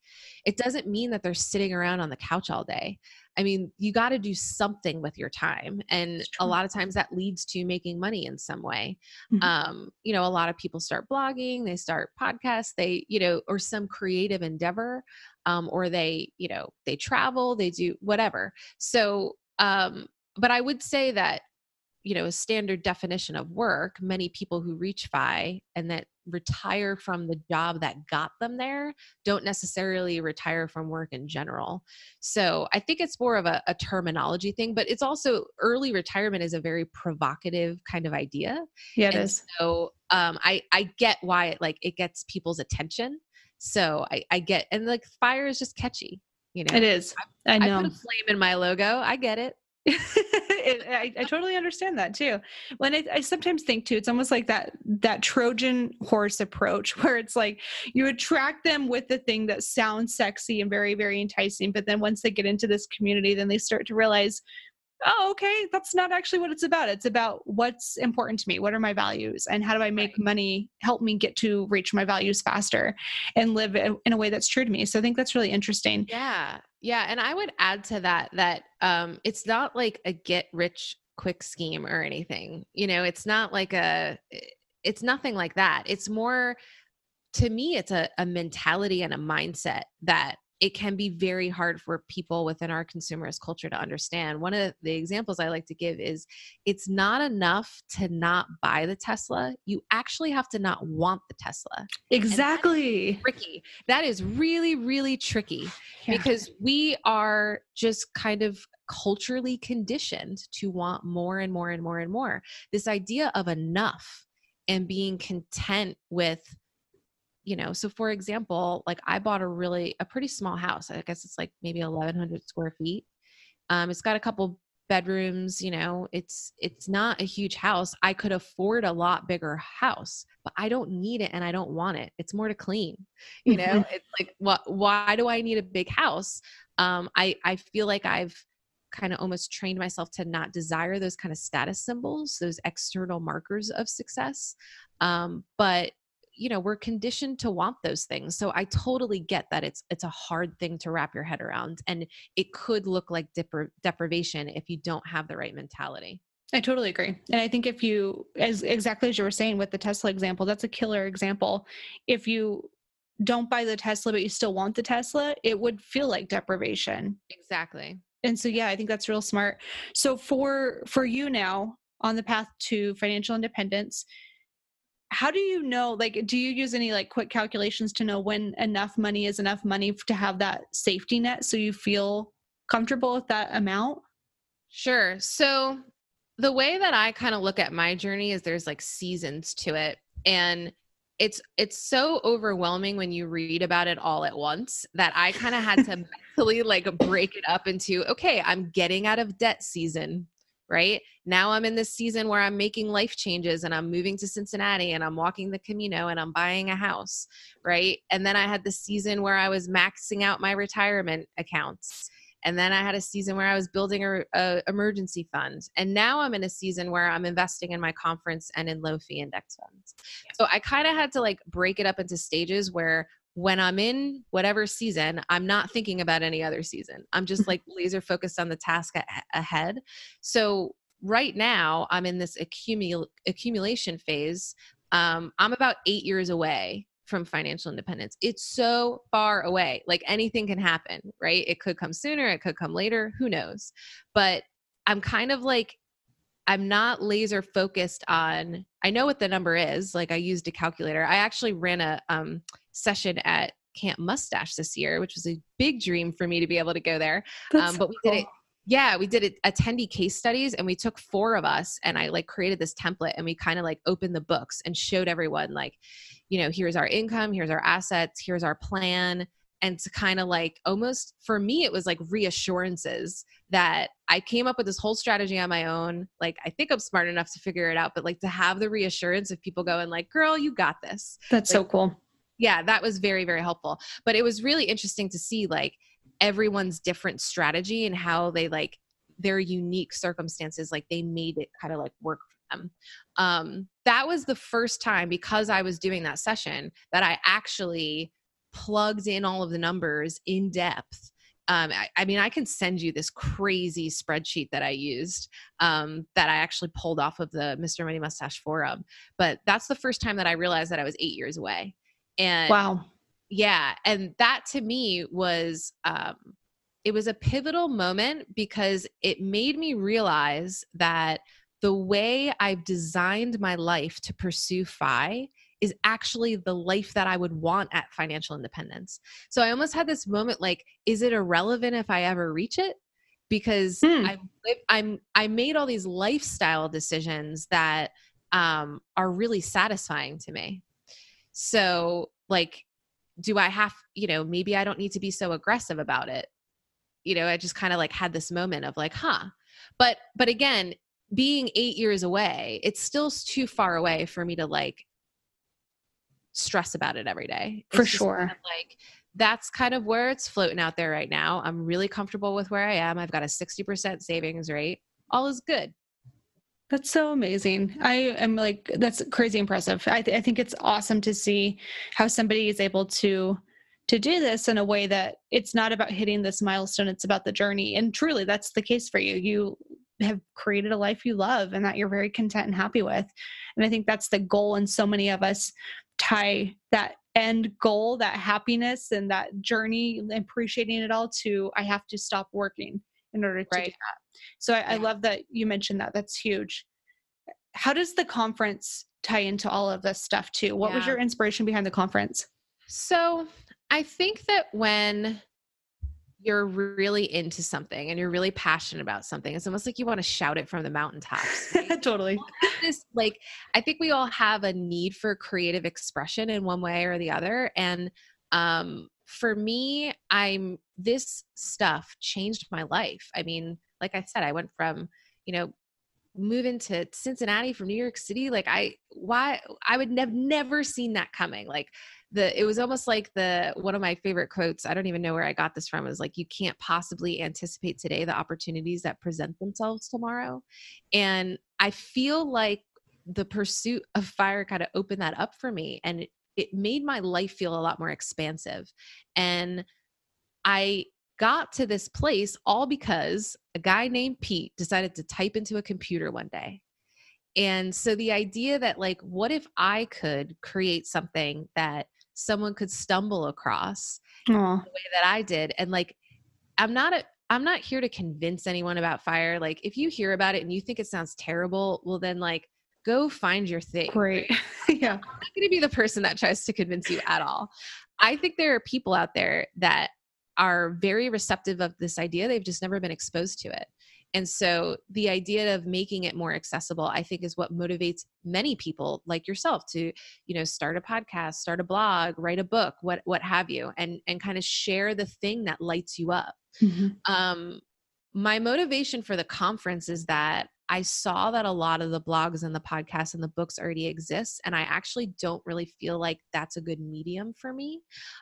It doesn't mean that they're sitting around on the couch all day. I mean, you got to do something with your time. And a lot of times that leads to making money in some way. Mm-hmm. Um, you know, a lot of people start blogging, they start podcasts, they, you know, or some creative endeavor, um, or they, you know, they travel, they do whatever. So, um, but I would say that you know a standard definition of work many people who reach fi and that retire from the job that got them there don't necessarily retire from work in general. So i think it's more of a, a terminology thing but it's also early retirement is a very provocative kind of idea. Yeah it and is. so um, i i get why it like it gets people's attention. So i i get and like fire is just catchy you know? It is. I, I know i put a flame in my logo. I get it it, I, I, totally understand that too. When I, I, sometimes think too, it's almost like that that Trojan horse approach, where it's like you attract them with the thing that sounds sexy and very very enticing, but then once they get into this community, then they start to realize, oh, okay, that's not actually what it's about. It's about what's important to me. What are my values, and how do I make right. money help me get to reach my values faster and live in a way that's true to me. So I think that's really interesting. Yeah, yeah, and I would add to that that um, it's not like a get rich quick scheme or anything. You know, it's not like a it's nothing like that. It's more to me it's a, a mentality and a mindset that it can be very hard for people within our consumerist culture to understand. One of the examples I like to give is it's not enough to not buy the Tesla. You actually have to not want the Tesla. Exactly. tricky. That is really, really tricky yeah. because we are just kind of culturally conditioned to want more and more and more and more. This idea of enough and being content with you know so for example like i bought a really a pretty small house i guess it's like maybe 1100 square feet um it's got a couple bedrooms you know it's it's not a huge house i could afford a lot bigger house but i don't need it and i don't want it it's more to clean you know it's like what why do i need a big house? Um i i feel like i've kind of almost trained myself to not desire those kind of status symbols those external markers of success um but you know we're conditioned to want those things so i totally get that it's it's a hard thing to wrap your head around and it could look like depri- deprivation if you don't have the right mentality I totally agree. And I think if you, as exactly as you were saying with the Tesla example, that's a killer example. If you don't buy the Tesla, but you still want the Tesla, it would feel like deprivation. Exactly. And so, yeah, I think that's real smart. So for, for you now on the path to financial independence, how do you know like do you use any like quick calculations to know when enough money is enough money to have that safety net so you feel comfortable with that amount? Sure. So the way that i kind of look at my journey is there's like seasons to it and it's it's so overwhelming when you read about it all at once that i kind of had to mentally like break it up into okay i'm getting out of debt season right? Now I'm in this season where I'm making life changes and I'm moving to Cincinnati and I'm walking the Camino and I'm buying a house, right? And then I had the season where I was maxing out my retirement accounts. And then I had a season where I was building a, a emergency fund. And now I'm in a season where I'm investing in my conference and in low fee index funds. So I kind of had to like break it up into stages where when I'm in whatever season, I'm not thinking about any other season. I'm just like laser focused on the task ahead. So right now, I'm in this accumul- accumulation phase. Um, I'm about eight years away from financial independence. It's so far away. Like anything can happen, right? It could come sooner, it could come later, who knows? But I'm kind of like I'm not laser focused on I know what the number is. Like I used a calculator. I actually ran a um, session at Camp Mustache this year, which was a big dream for me to be able to go there. Um, but we cool. did it. Yeah, we did it, attendee case studies, and we took four of us, and I like created this template, and we kind of like opened the books and showed everyone like, you know, here's our income, here's our assets, here's our plan, and to kind of like almost for me it was like reassurances that I came up with this whole strategy on my own. Like I think I'm smart enough to figure it out, but like to have the reassurance of people going like, "Girl, you got this." That's like, so cool. Yeah, that was very very helpful. But it was really interesting to see like everyone's different strategy and how they like their unique circumstances like they made it kind of like work for them. Um that was the first time because I was doing that session that I actually plugged in all of the numbers in depth um, I, I, mean, I can send you this crazy spreadsheet that I used um, that I actually pulled off of the Mr. Money Mustache forum. But that's the first time that I realized that I was eight years away. And wow, yeah, and that to me was um, it was a pivotal moment because it made me realize that the way I've designed my life to pursue FI is actually the life that I would want at financial independence. So I almost had this moment like, is it irrelevant if I ever reach it? Because hmm. I'm, I'm, I made all these lifestyle decisions that um, are really satisfying to me. So, like, do I have, you know, maybe I don't need to be so aggressive about it. You know, I just kind of like had this moment of like, huh. But, but again, being eight years away, it's still too far away for me to like stress about it every day. It's For sure. Kind of like that's kind of where it's floating out there right now. I'm really comfortable with where I am. I've got a 60% savings rate. All is good. That's so amazing. I am like, that's crazy impressive. I, th- I think it's awesome to see how somebody is able to to do this in a way that it's not about hitting this milestone it's about the journey and truly that's the case for you you have created a life you love and that you're very content and happy with and i think that's the goal and so many of us tie that end goal, that happiness and that journey, appreciating it all to I have to stop working in order to right. do that. So I, yeah. I love that you mentioned that. That's huge. How does the conference tie into all of this stuff too? What yeah. was your inspiration behind the conference? So I think that when you're really into something and you're really passionate about something. It's almost like you want to shout it from the mountaintops. Right? totally. This like I think we all have a need for creative expression in one way or the other. And um for me, I'm this stuff changed my life. I mean, like I said, I went from, you know, moving to Cincinnati from New York City. Like I why I would have never seen that coming. Like the it was almost like the one of my favorite quotes i don't even know where i got this from is like you can't possibly anticipate today the opportunities that present themselves tomorrow and i feel like the pursuit of fire kind of opened that up for me and it, made my life feel a lot more expansive and i got to this place all because a guy named pete decided to type into a computer one day and so the idea that like what if i could create something that someone could stumble across Aww. the way that I did. And like, I'm not a, I'm not here to convince anyone about fire. Like, if you hear about it and you think it sounds terrible, well, then like, go find your thing. Great. yeah. I'm not going to be the person that tries to convince you at all. I think there are people out there that are very receptive of this idea. They've just never been exposed to it. And so the idea of making it more accessible, I think, is what motivates many people like yourself to, you know, start a podcast, start a blog, write a book, what what have you, and and kind of share the thing that lights you up. Mm-hmm. Um, my motivation for the conference is that I saw that a lot of the blogs and the podcasts and the books already exist. And I actually don't really feel like that's a good medium for me.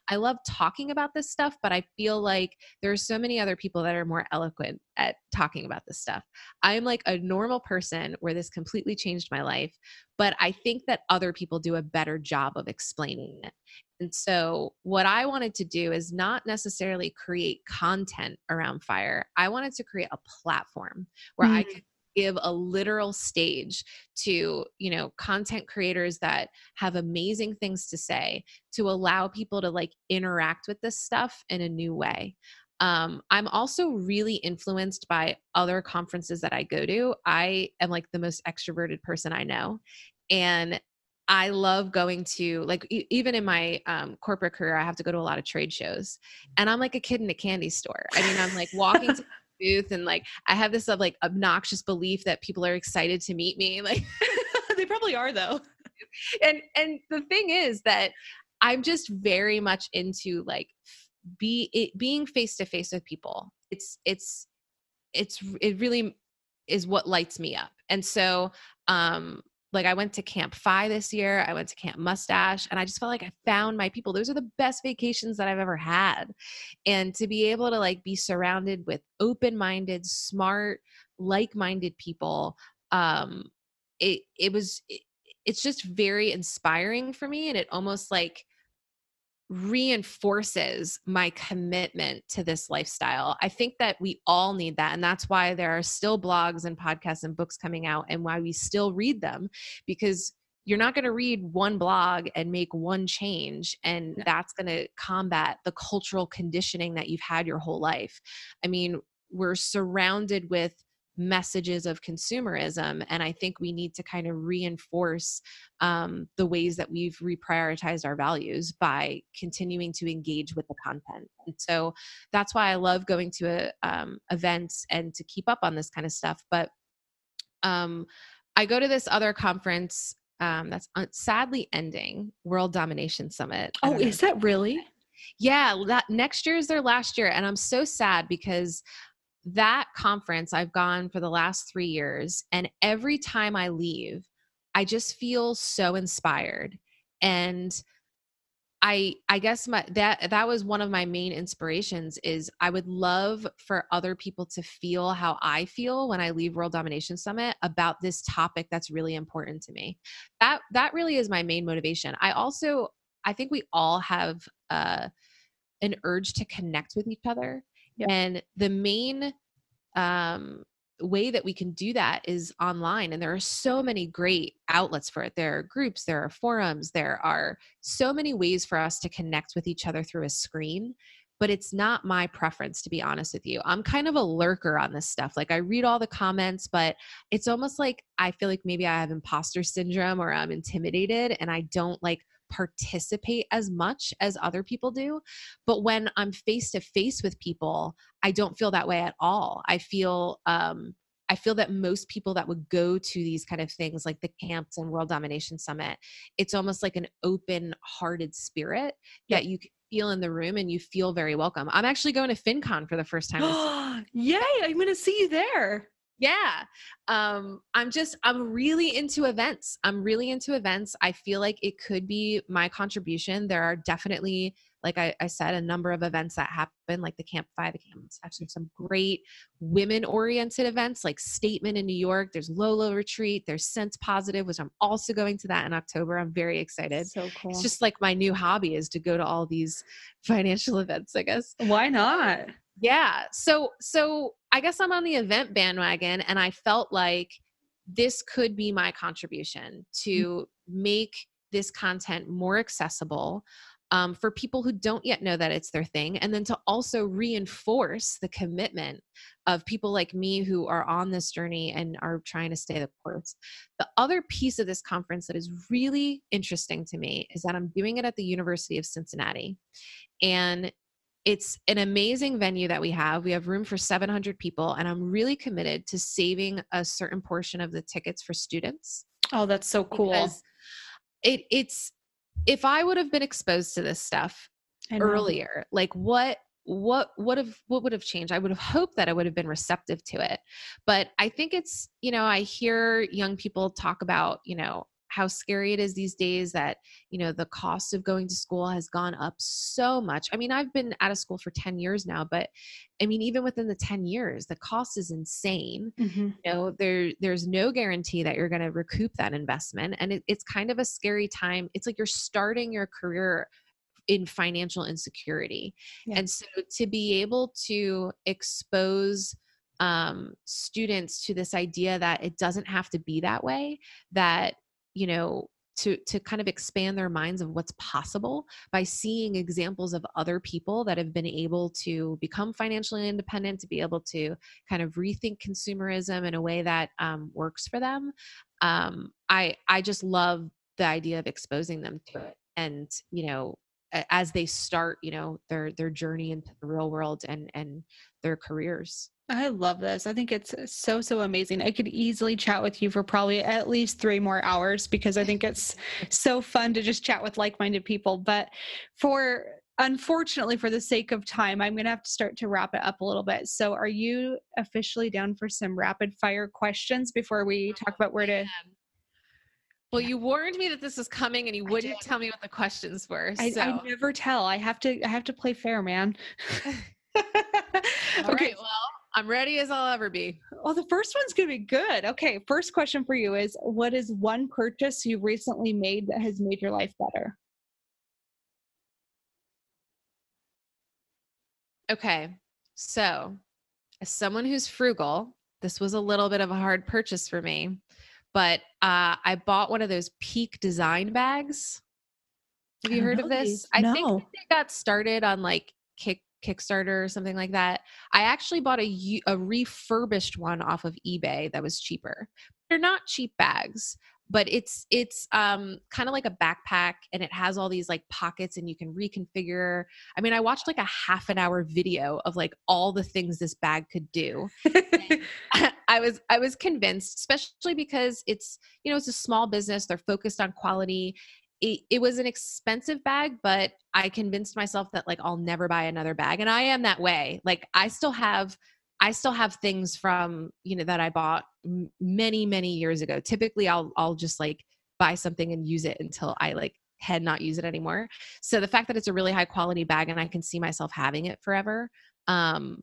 I love talking about this stuff, but I feel like there are so many other people that are more eloquent at talking about this stuff. I am like a normal person where this completely changed my life, but I think that other people do a better job of explaining it. And so, what I wanted to do is not necessarily create content around fire. I wanted to create a platform where mm. I could give a literal stage to you know content creators that have amazing things to say to allow people to like interact with this stuff in a new way um, i'm also really influenced by other conferences that i go to i am like the most extroverted person i know and I love going to like even in my um, corporate career, I have to go to a lot of trade shows, and I'm like a kid in a candy store. I mean, I'm like walking to booth, and like I have this of like obnoxious belief that people are excited to meet me. Like they probably are though. And and the thing is that I'm just very much into like be it being face to face with people. It's it's it's it really is what lights me up. And so um like I went to Camp FI this year, I went to Camp Mustache, and I just felt like I found my people. Those are the best vacations that I've ever had. And to be able to like be surrounded with open-minded, smart, like-minded people, um, it it was it, it's just very inspiring for me. And it almost like reinforces my commitment to this lifestyle. I think that we all need that. And that's why there are still blogs and podcasts and books coming out and why we still read them because you're not going to read one blog and make one change and that's going to combat the cultural conditioning that you've had your whole life. I mean, we're surrounded with messages of consumerism and i think we need to kind of reinforce um, the ways that we've reprioritized our values by continuing to engage with the content. And so that's why i love going to a, uh, um, events and to keep up on this kind of stuff but um, i go to this other conference um, that's sadly ending world domination summit. Oh is that really? yeah that next year is their last year and i'm so sad because that conference I've gone for the last three years, and every time I leave, I just feel so inspired. And I I guess my that that was one of my main inspirations is I would love for other people to feel how I feel when I leave World Domination Summit about this topic that's really important to me. That that really is my main motivation. I also I think we all have uh, an urge to connect with each other Yep. And the main um, way that we can do that is online. And there are so many great outlets for it. There are groups, there are forums, there are so many ways for us to connect with each other through a screen. But it's not my preference, to be honest with you. I'm kind of a lurker on this stuff. Like, I read all the comments, but it's almost like I feel like maybe I have imposter syndrome or I'm intimidated and I don't like participate as much as other people do. But when I'm face to face with people, I don't feel that way at all. I feel, um, I feel that most people that would go to these kind of things like the camps and World Domination Summit, it's almost like an open hearted spirit that you feel in the room and you feel very welcome. I'm actually going to FinCon for the first time. Yay, I'm going to see you there yeah um i'm just i'm really into events i'm really into events i feel like it could be my contribution there are definitely like I, I said a number of events that happen like the camp FI the camps actually some great women oriented events like statement in new york there's lolo retreat there's sense positive which i'm also going to that in october. I'm very excited. So cool. it's just like my new hobby is to go to all these financial events i guess. Why not? Yeah so so i guess i'm on the event bandwagon and i felt like this could be my contribution mm. to make this content more accessible um, for people who don't yet know that it's their thing and then to also reinforce the commitment of people like me who are on this journey and are trying to stay the course the other piece of this conference that is really interesting to me is that i'm doing it at the university of cincinnati and it's an amazing venue that we have. We have room for 700 people, and I'm really committed to saving a certain portion of the tickets for students. Oh, that's so cool. It it's if I would have been exposed to this stuff earlier, like what what what have what would have changed? I would have hoped that I would have been receptive to it. But I think it's, you know, I hear young people talk about, you know, how scary it is these days that you know the cost of going to school has gone up so much i mean i've been out of school for 10 years now but i mean even within the 10 years the cost is insane mm-hmm. you know there there's no guarantee that you're going to recoup that investment and it, it's kind of a scary time it's like you're starting your career in financial insecurity yeah. and so to be able to expose um, students to this idea that it doesn't have to be that way that you know to to kind of expand their minds of what's possible by seeing examples of other people that have been able to become financially independent to be able to kind of rethink consumerism in a way that um, works for them. Um, i i just love the idea of exposing them to it and you know as they start you know their their journey into the real world and and their careers I love this. I think it's so, so amazing. I could easily chat with you for probably at least three more hours because I think it's so fun to just chat with like minded people. But for unfortunately, for the sake of time, I'm going to have to start to wrap it up a little bit. So, are you officially down for some rapid fire questions before we oh, talk about where to? Well, you warned me that this was coming, and you wouldn't tell me what the questions were. I, so. I never tell. I have to. I have to play fair, man. okay. Right, well, I'm ready as I'll ever be. Well, the first one's going to be good. Okay. First question for you is What is one purchase you recently made that has made your life better? Okay. So, as someone who's frugal, this was a little bit of a hard purchase for me, but uh, I bought one of those peak design bags. Have you heard of this? These. I no. think they got started on like Kick Kickstarter or something like that. I actually bought a a refurbished one off of eBay that was cheaper. They're not cheap bags, but it's it's um kind of like a backpack and it has all these like pockets and you can reconfigure. I mean, I watched like a half an hour video of like all the things this bag could do. I was I was convinced, especially because it's you know it's a small business. They're focused on quality it, it was an expensive bag, but I convinced myself that like I'll never buy another bag. And I am that way. Like I still have I still have things from, you know, that I bought many, many years ago. Typically I'll I'll just like buy something and use it until I like had not use it anymore. So the fact that it's a really high quality bag and I can see myself having it forever um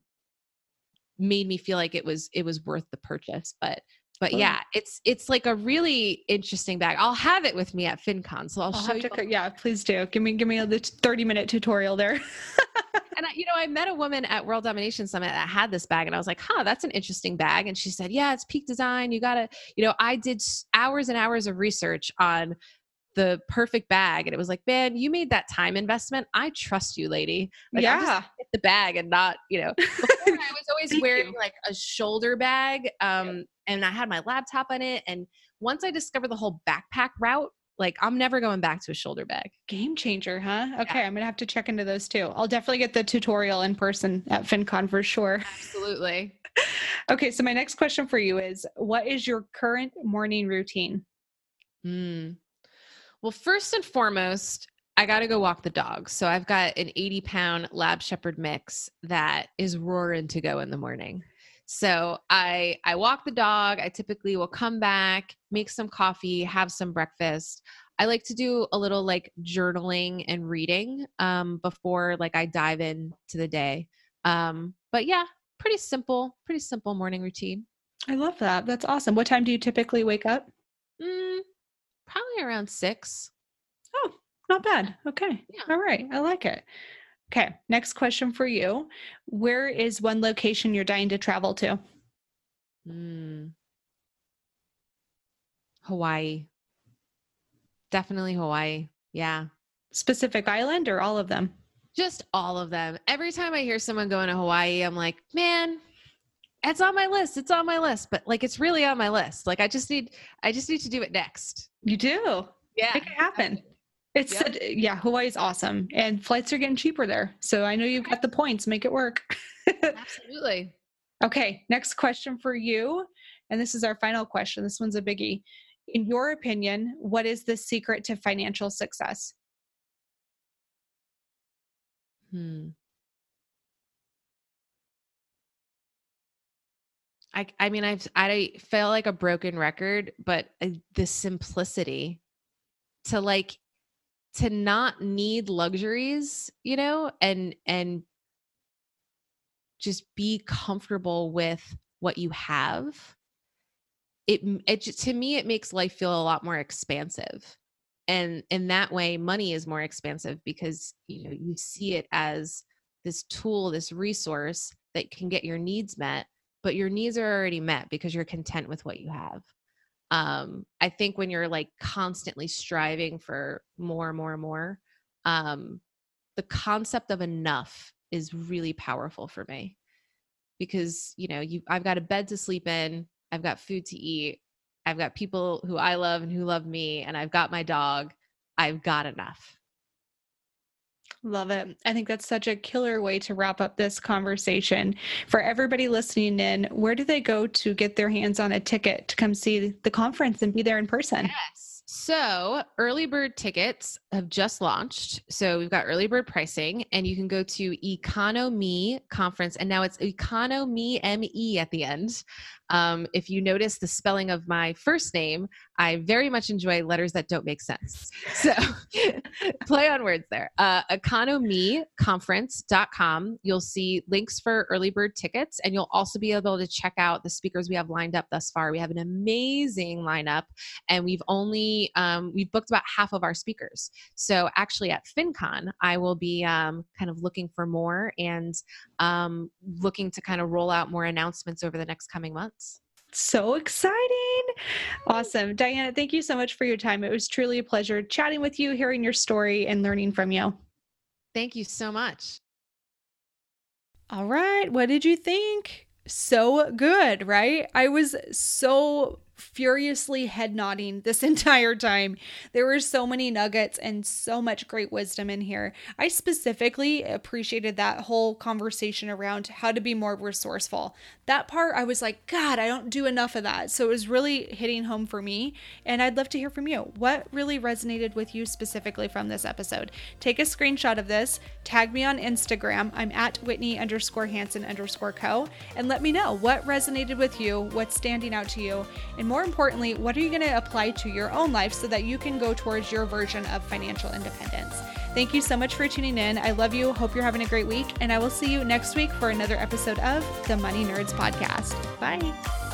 made me feel like it was it was worth the purchase. But but oh. yeah, it's it's like a really interesting bag. I'll have it with me at FinCon, so I'll, I'll show you. Yeah, please do. Give me give me the thirty minute tutorial there. and I, you know, I met a woman at World Domination Summit that had this bag, and I was like, "Huh, that's an interesting bag." And she said, "Yeah, it's peak design. You gotta, you know." I did hours and hours of research on the perfect bag, and it was like, "Man, you made that time investment. I trust you, lady." Like, yeah, the bag and not, you know. I was always wearing you. like a shoulder bag. Um, and I had my laptop in it. And once I discovered the whole backpack route, like I'm never going back to a shoulder bag. Game changer, huh? Okay, yeah. I'm gonna have to check into those too. I'll definitely get the tutorial in person at FinCon for sure. Absolutely. okay, so my next question for you is what is your current morning routine? Hmm. Well, first and foremost, I got to go walk the dog. So I've got an 80 pound lab shepherd mix that is roaring to go in the morning. So I I walk the dog. I typically will come back, make some coffee, have some breakfast. I like to do a little like journaling and reading um, before like I dive in to the day. Um, but yeah, pretty simple, pretty simple morning routine. I love that. That's awesome. What time do you typically wake up? Mm, probably around six. Oh, not bad. Okay. Yeah. All right. I like it. Okay, next question for you. Where is one location you're dying to travel to? Mm. Hawaii. Definitely Hawaii. Yeah. Specific island or all of them? Just all of them. Every time I hear someone going to Hawaii, I'm like, man, it's on my list. It's on my list. But like it's really on my list. Like I just need I just need to do it next. You do. Yeah. Make it happen. It's yep. a, yeah, Hawaii's awesome, and flights are getting cheaper there. So I know you've got the points. Make it work. Absolutely. Okay, next question for you, and this is our final question. This one's a biggie. In your opinion, what is the secret to financial success? Hmm. I I mean I've I feel like a broken record, but uh, the simplicity to like to not need luxuries, you know, and and just be comfortable with what you have. It it to me it makes life feel a lot more expansive. And in that way money is more expansive because you know you see it as this tool, this resource that can get your needs met, but your needs are already met because you're content with what you have um i think when you're like constantly striving for more and more and more um the concept of enough is really powerful for me because you know you i've got a bed to sleep in i've got food to eat I've got people who I love and who love me, and I've got my dog. I've got enough. Love it. I think that's such a killer way to wrap up this conversation. For everybody listening in, where do they go to get their hands on a ticket to come see the conference and be there in person? Yes. So, early bird tickets have just launched. So, we've got early bird pricing, and you can go to EconoMe Conference, and now it's Economy ME at the end. Um, if you notice the spelling of my first name, I very much enjoy letters that don't make sense. So play on words there. Uh, economeconference.com. You'll see links for early bird tickets, and you'll also be able to check out the speakers we have lined up thus far. We have an amazing lineup, and we've only um, we've booked about half of our speakers. So actually, at FinCon, I will be um, kind of looking for more and um, looking to kind of roll out more announcements over the next coming months. So exciting. Awesome. Diania, thank you so much for your time. It was truly a pleasure chatting with you, hearing your story, and learning from you. Thank you so much. All right. What did you think? So good, right? I was so furiously head nodding this entire time. There were so many nuggets and so much great wisdom in here. I specifically appreciated that whole conversation around how to be more resourceful. That part, I was like, God, I don't do enough of that. So it was really hitting home for me. And I'd love to hear from you. What really resonated with you specifically from this episode? Take a screenshot of this, tag me on Instagram. I'm at Whitney underscore Hansen underscore co. And let me know what resonated with you, what's standing out to you, and more importantly, what are you going to apply to your own life so that you can go towards your version of financial independence? Thank you so much for tuning in. I love you. Hope you're having a great week. And I will see you next week for another episode of the Money Nerds Podcast. Bye.